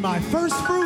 my first fruit.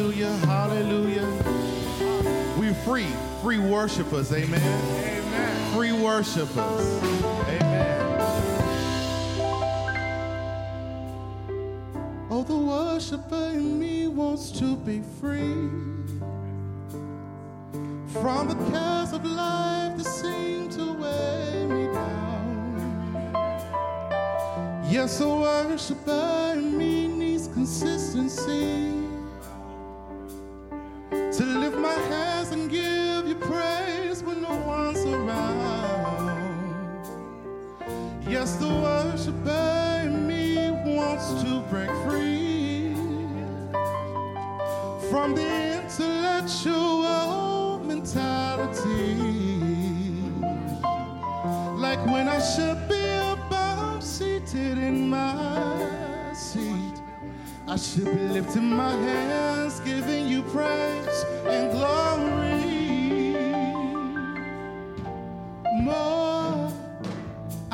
Hallelujah. Hallelujah. We free, free worshipers. Amen. Amen. Free worshipers. Amen. Oh, the worshiper in me wants to be free from the cares of life that seem to weigh me down. Yes, the worshiper in me needs consistency. Yes, the worshiper in me wants to break free from the intellectual mentality. Like when I should be above, seated in my seat. I should be lifting my hands, giving you praise and glory.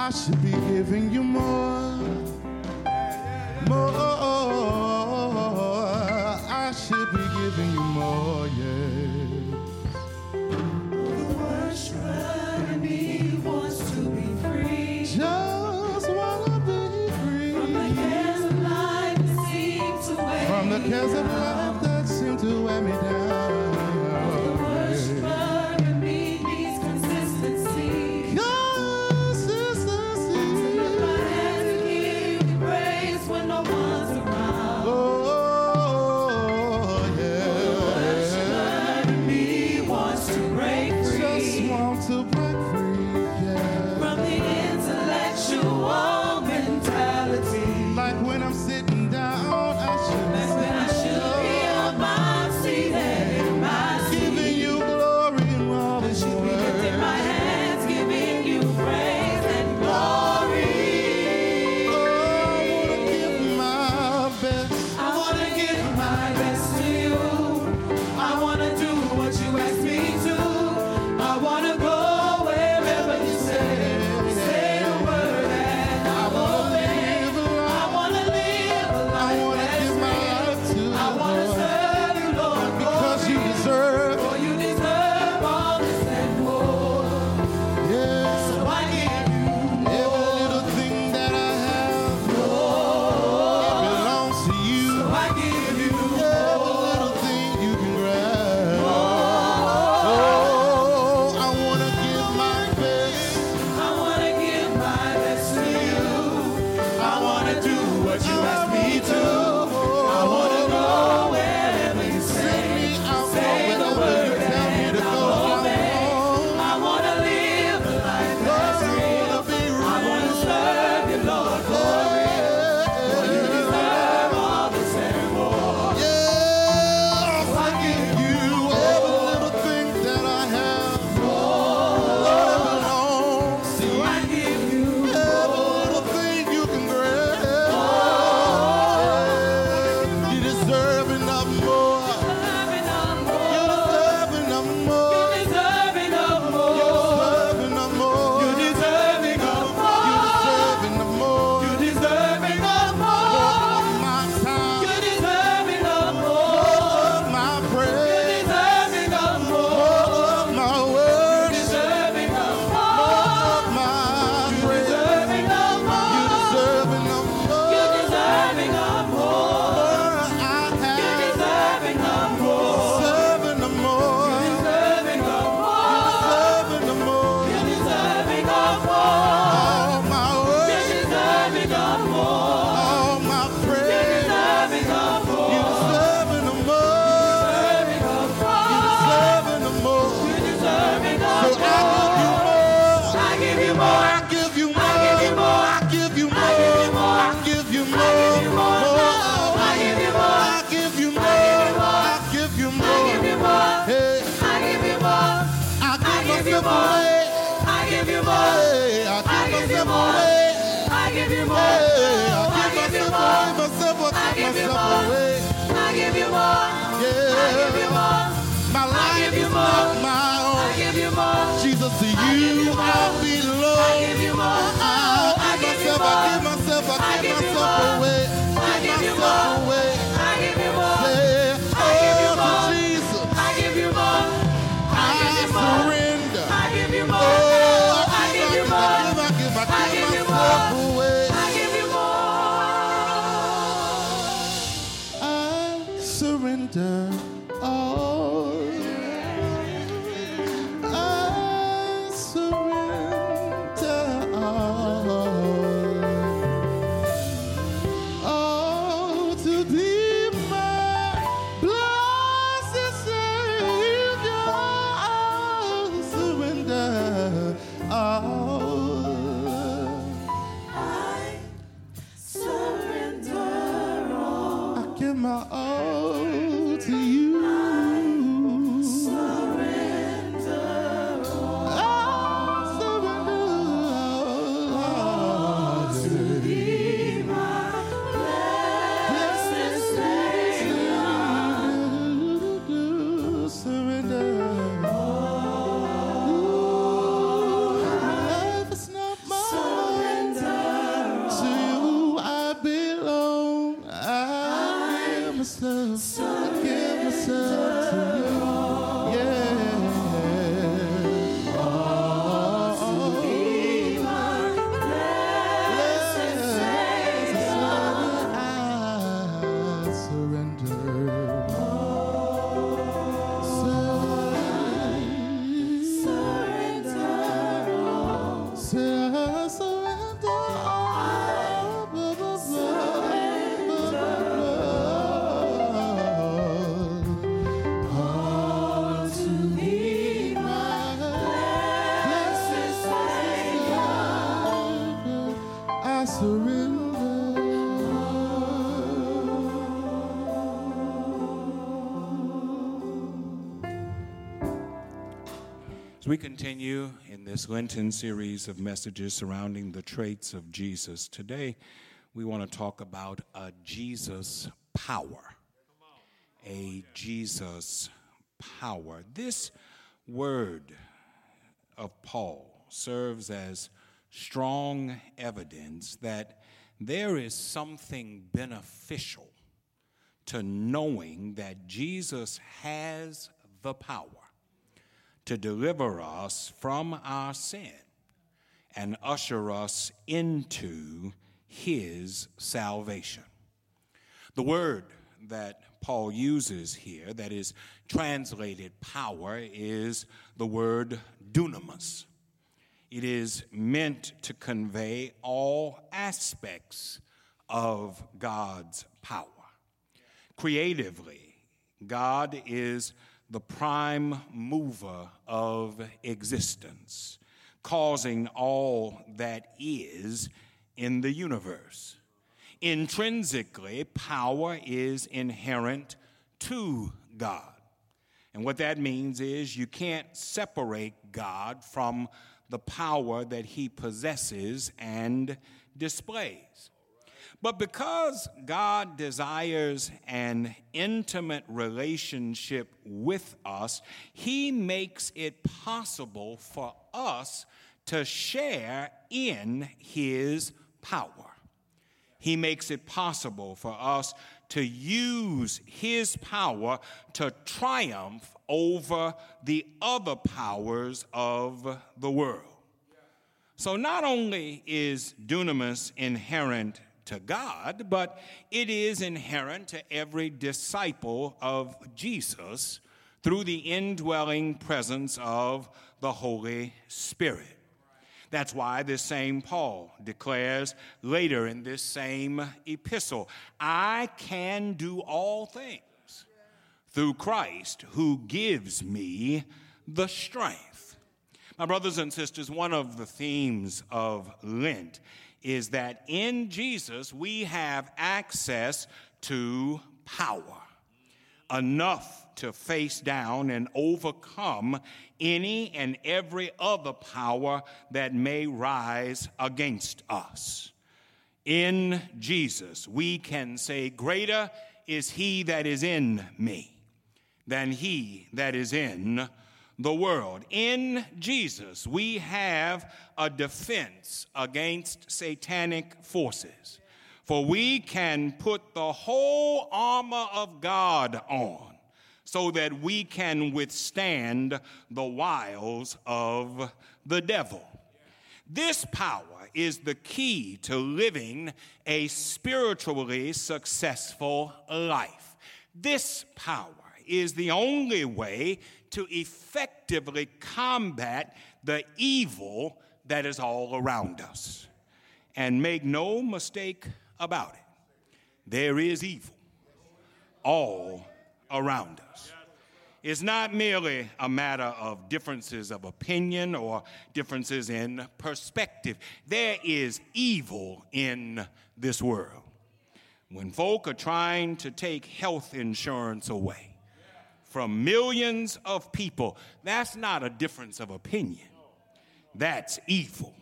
I should be giving you more, more. break free. Just want to break more. I give you more. I give you more. I give give you myself more. away. I give you more. I give you more. My life you is more. not my I give you more. Jesus, to you I belong. I give you more. I give give you myself, I give myself, I give myself away. I give myself away. My all As we continue in this Lenten series of messages surrounding the traits of Jesus, today we want to talk about a Jesus power. A Jesus power. This word of Paul serves as strong evidence that there is something beneficial to knowing that Jesus has the power to deliver us from our sin and usher us into his salvation. The word that Paul uses here, that is translated power, is the word dunamis. It is meant to convey all aspects of God's power. Creatively, God is the prime mover of existence, causing all that is in the universe. Intrinsically, power is inherent to God. And what that means is you can't separate God from the power that he possesses and displays. But because God desires an intimate relationship with us, He makes it possible for us to share in His power. He makes it possible for us to use His power to triumph over the other powers of the world. So not only is dunamis inherent to God, but it is inherent to every disciple of Jesus through the indwelling presence of the Holy Spirit. That's why this same Paul declares later in this same epistle I can do all things through Christ who gives me the strength. My brothers and sisters, one of the themes of Lent is that in Jesus we have access to power, enough to face down and overcome any and every other power that may rise against us. In Jesus, we can say, Greater is he that is in me than he that is in the world. In Jesus, we have a defense against satanic forces. For we can put the whole armor of God on so that we can withstand the wiles of the devil. This power is the key to living a spiritually successful life. This power is the only way to effectively combat the evil that is all around us. And make no mistake about it, there is evil all around us. It's not merely a matter of differences of opinion or differences in perspective. There is evil in this world. When folk are trying to take health insurance away from millions of people, that's not a difference of opinion. That's evil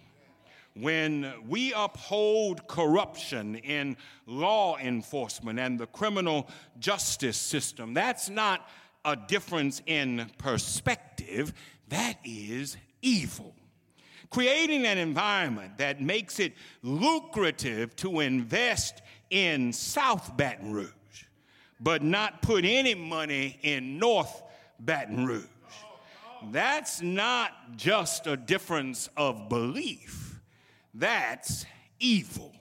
when we uphold corruption in law enforcement and the criminal justice system, that's not a difference in perspective, that is evil. Creating an environment that makes it lucrative to invest in South Baton Rouge, but not put any money in North Baton Rouge. That's not just a difference of belief, that's evil.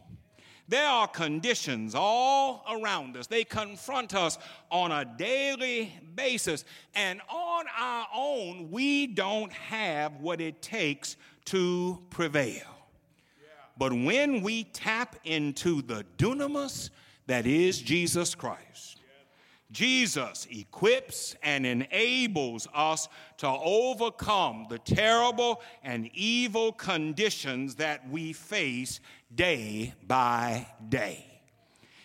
There are conditions all around us. They confront us on a daily basis. And on our own, we don't have what it takes to prevail. But when we tap into the dunamis that is Jesus Christ, Jesus equips and enables us to overcome the terrible and evil conditions that we face day by day.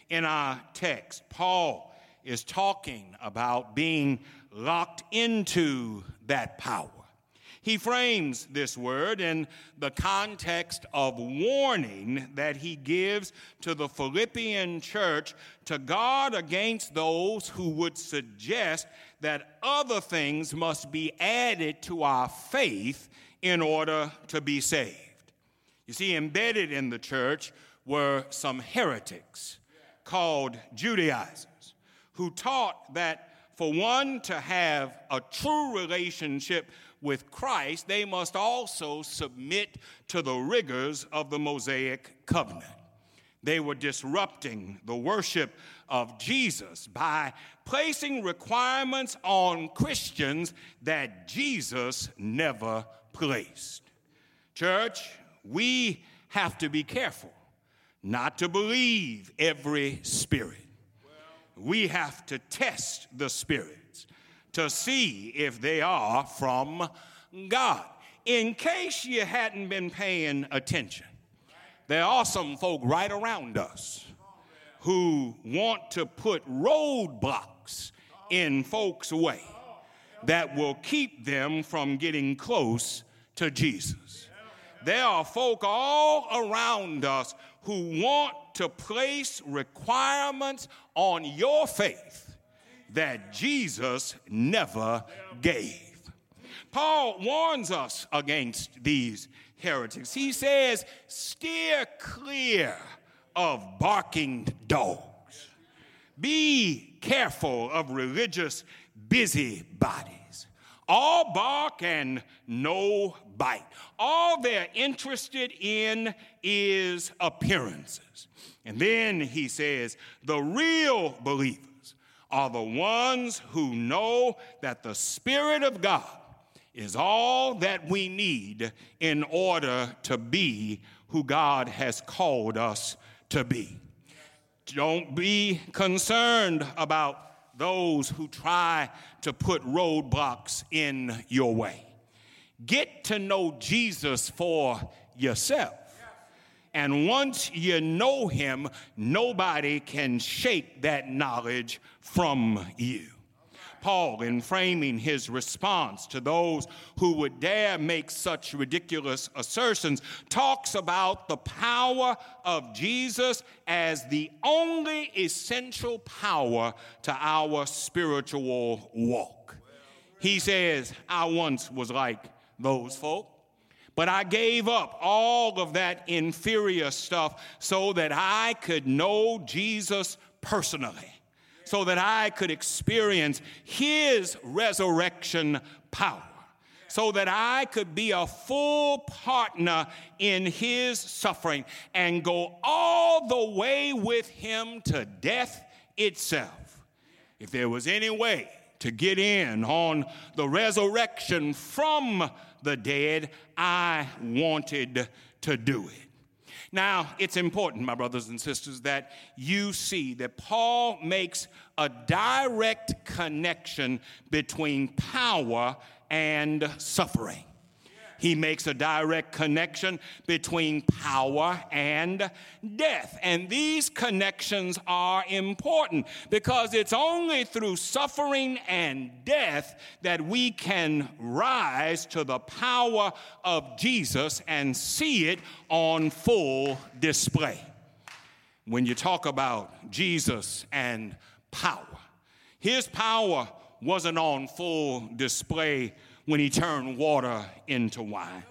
In our text, Paul is talking about being locked into that power. He frames this word in the context of warning that he gives to the Philippian church to guard against those who would suggest that other things must be added to our faith in order to be saved. You see, embedded in the church were some heretics called Judaizers who taught that for one to have a true relationship with Christ, they must also submit to the rigors of the Mosaic covenant. They were disrupting the worship of Jesus by placing requirements on Christians that Jesus never placed. Church, we have to be careful not to believe every spirit. We have to test the spirits to see if they are from God. In case you hadn't been paying attention, there are some folk right around us who want to put roadblocks in folks' way that will keep them from getting close to Jesus. There are folk all around us who want to place requirements on your faith that Jesus never gave. Paul warns us against these heretics. He says, steer clear of barking dogs. Be careful of religious busybodies. All bark and no bite. All they're interested in is appearances. And then he says, the real believers are the ones who know that the Spirit of God is all that we need in order to be who God has called us to be. Don't be concerned about those who try to put roadblocks in your way. Get to know Jesus for yourself. And once you know him, nobody can shake that knowledge from you. Paul, in framing his response to those who would dare make such ridiculous assertions, talks about the power of Jesus as the only essential power to our spiritual walk. He says, I once was like those folk. But I gave up all of that inferior stuff so that I could know Jesus personally, so that I could experience his resurrection power, so that I could be a full partner in his suffering and go all the way with him to death itself. If there was any way to get in on the resurrection from the dead, I wanted to do it. Now, it's important, my brothers and sisters, that you see that Paul makes a direct connection between power and suffering he makes a direct connection between power and death. And these connections are important because it's only through suffering and death that we can rise to the power of Jesus and see it on full display. When you talk about Jesus and power, his power wasn't on full display when he turned water into wine.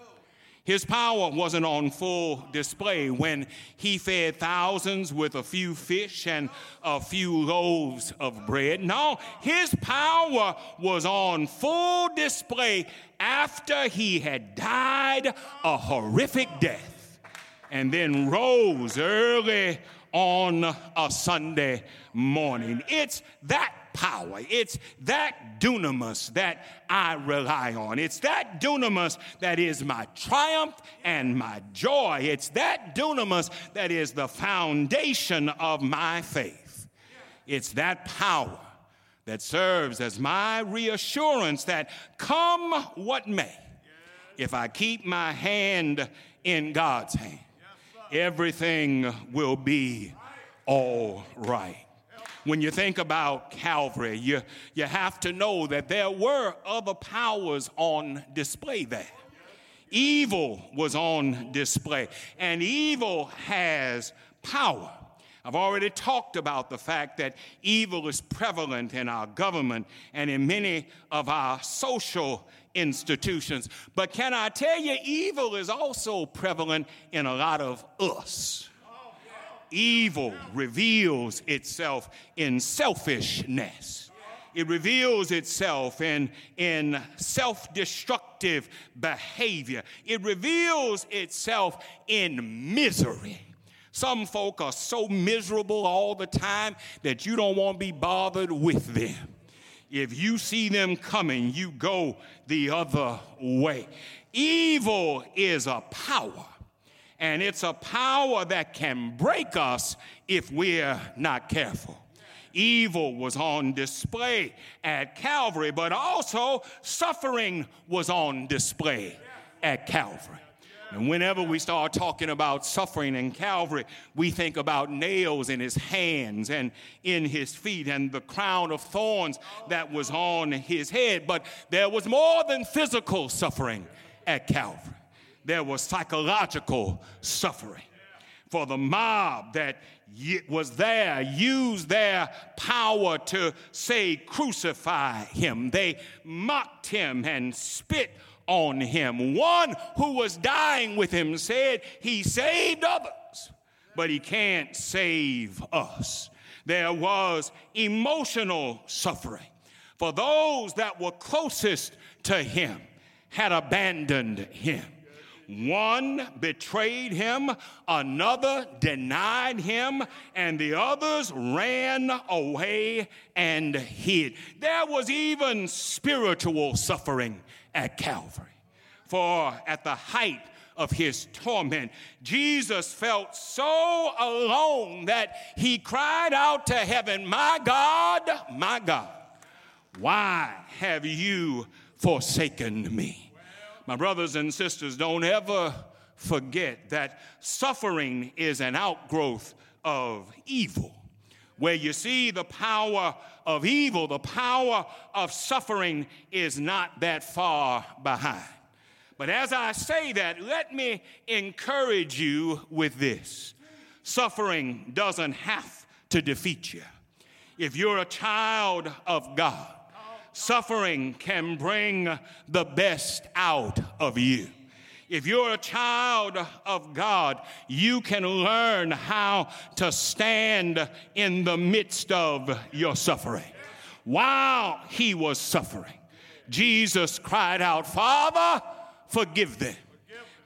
His power wasn't on full display when he fed thousands with a few fish and a few loaves of bread. No, his power was on full display after he had died a horrific death and then rose early on a Sunday morning. It's that power. It's that dunamis that I rely on. It's that dunamis that is my triumph and my joy. It's that dunamis that is the foundation of my faith. It's that power that serves as my reassurance that come what may, if I keep my hand in God's hand, everything will be all right when you think about Calvary, you, you have to know that there were other powers on display there. Evil was on display, and evil has power. I've already talked about the fact that evil is prevalent in our government and in many of our social institutions. But can I tell you, evil is also prevalent in a lot of us evil reveals itself in selfishness. It reveals itself in, in self destructive behavior. It reveals itself in misery. Some folk are so miserable all the time that you don't want to be bothered with them. If you see them coming, you go the other way. Evil is a power and it's a power that can break us if we're not careful. Evil was on display at Calvary, but also suffering was on display at Calvary. And whenever we start talking about suffering in Calvary, we think about nails in his hands and in his feet and the crown of thorns that was on his head. But there was more than physical suffering at Calvary there was psychological suffering. For the mob that was there used their power to say, crucify him. They mocked him and spit on him. One who was dying with him said, He saved others, but he can't save us. There was emotional suffering for those that were closest to him had abandoned him. One betrayed him, another denied him, and the others ran away and hid. There was even spiritual suffering at Calvary. For at the height of his torment, Jesus felt so alone that he cried out to heaven, My God, my God, why have you forsaken me? My brothers and sisters, don't ever forget that suffering is an outgrowth of evil. Where you see the power of evil, the power of suffering is not that far behind. But as I say that, let me encourage you with this suffering doesn't have to defeat you. If you're a child of God, suffering can bring the best out of you. If you're a child of God, you can learn how to stand in the midst of your suffering. While he was suffering, Jesus cried out, Father, forgive them,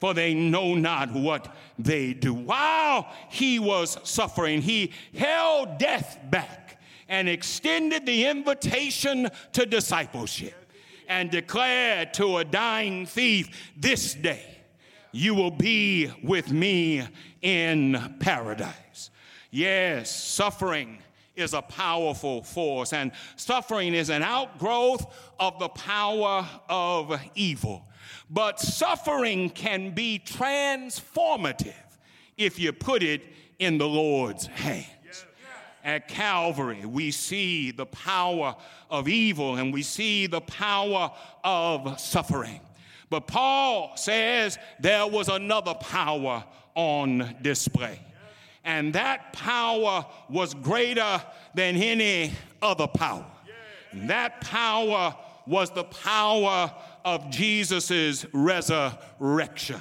for they know not what they do. While he was suffering, he held death back and extended the invitation to discipleship and declared to a dying thief, This day you will be with me in paradise. Yes, suffering is a powerful force, and suffering is an outgrowth of the power of evil. But suffering can be transformative if you put it in the Lord's hands. At Calvary, we see the power of evil and we see the power of suffering. But Paul says there was another power on display. And that power was greater than any other power. And that power was the power of Jesus' resurrection.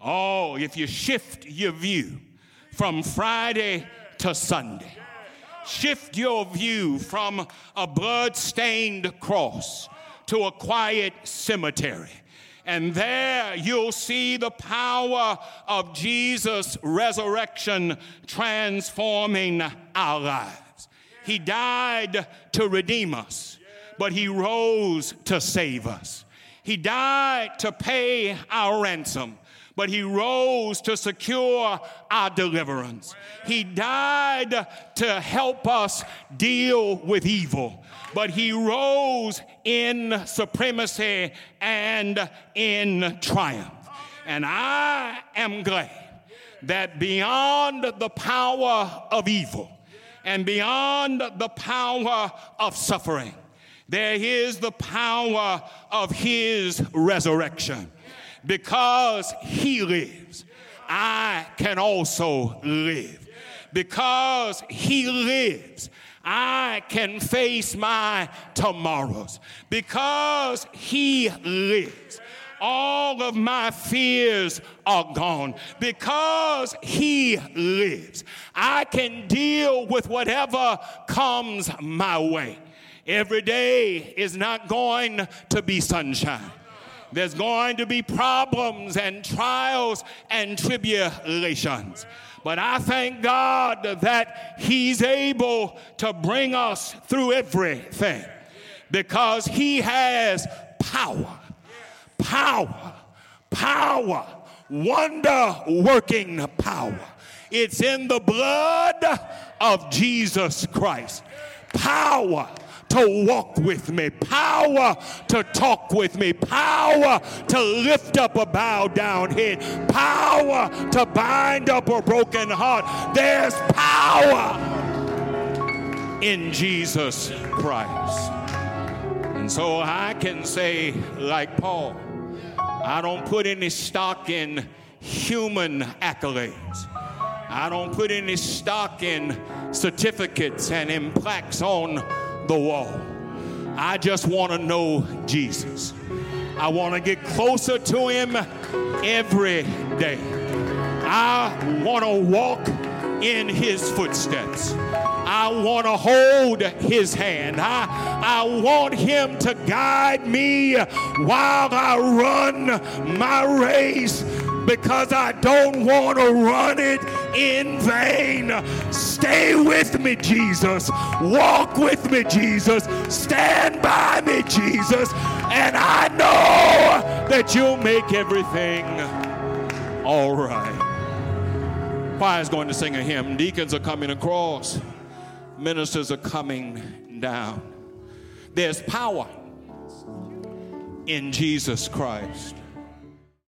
Oh, if you shift your view from Friday to Sunday, shift your view from a blood-stained cross to a quiet cemetery. And there you'll see the power of Jesus' resurrection transforming our lives. He died to redeem us, but He rose to save us. He died to pay our ransom, but he rose to secure our deliverance. He died to help us deal with evil, but he rose in supremacy and in triumph. And I am glad that beyond the power of evil and beyond the power of suffering, there is the power of his resurrection because he lives, I can also live. Because he lives, I can face my tomorrows. Because he lives, all of my fears are gone. Because he lives, I can deal with whatever comes my way. Every day is not going to be sunshine. There's going to be problems and trials and tribulations. But I thank God that He's able to bring us through everything because He has power, power, power, wonder working power. It's in the blood of Jesus Christ. Power to walk with me, power to talk with me, power to lift up a bowed down head, power to bind up a broken heart. There's power in Jesus Christ. And so I can say, like Paul, I don't put any stock in human accolades. I don't put any stock in certificates and in plaques on the wall. I just want to know Jesus. I want to get closer to Him every day. I want to walk in His footsteps. I want to hold His hand. I, I want Him to guide me while I run my race because I don't want to run it in vain. Stay with me, Jesus. Walk with me, Jesus. Stand by me, Jesus. And I know that you'll make everything all right. Choir is going to sing a hymn. Deacons are coming across. Ministers are coming down. There's power in Jesus Christ.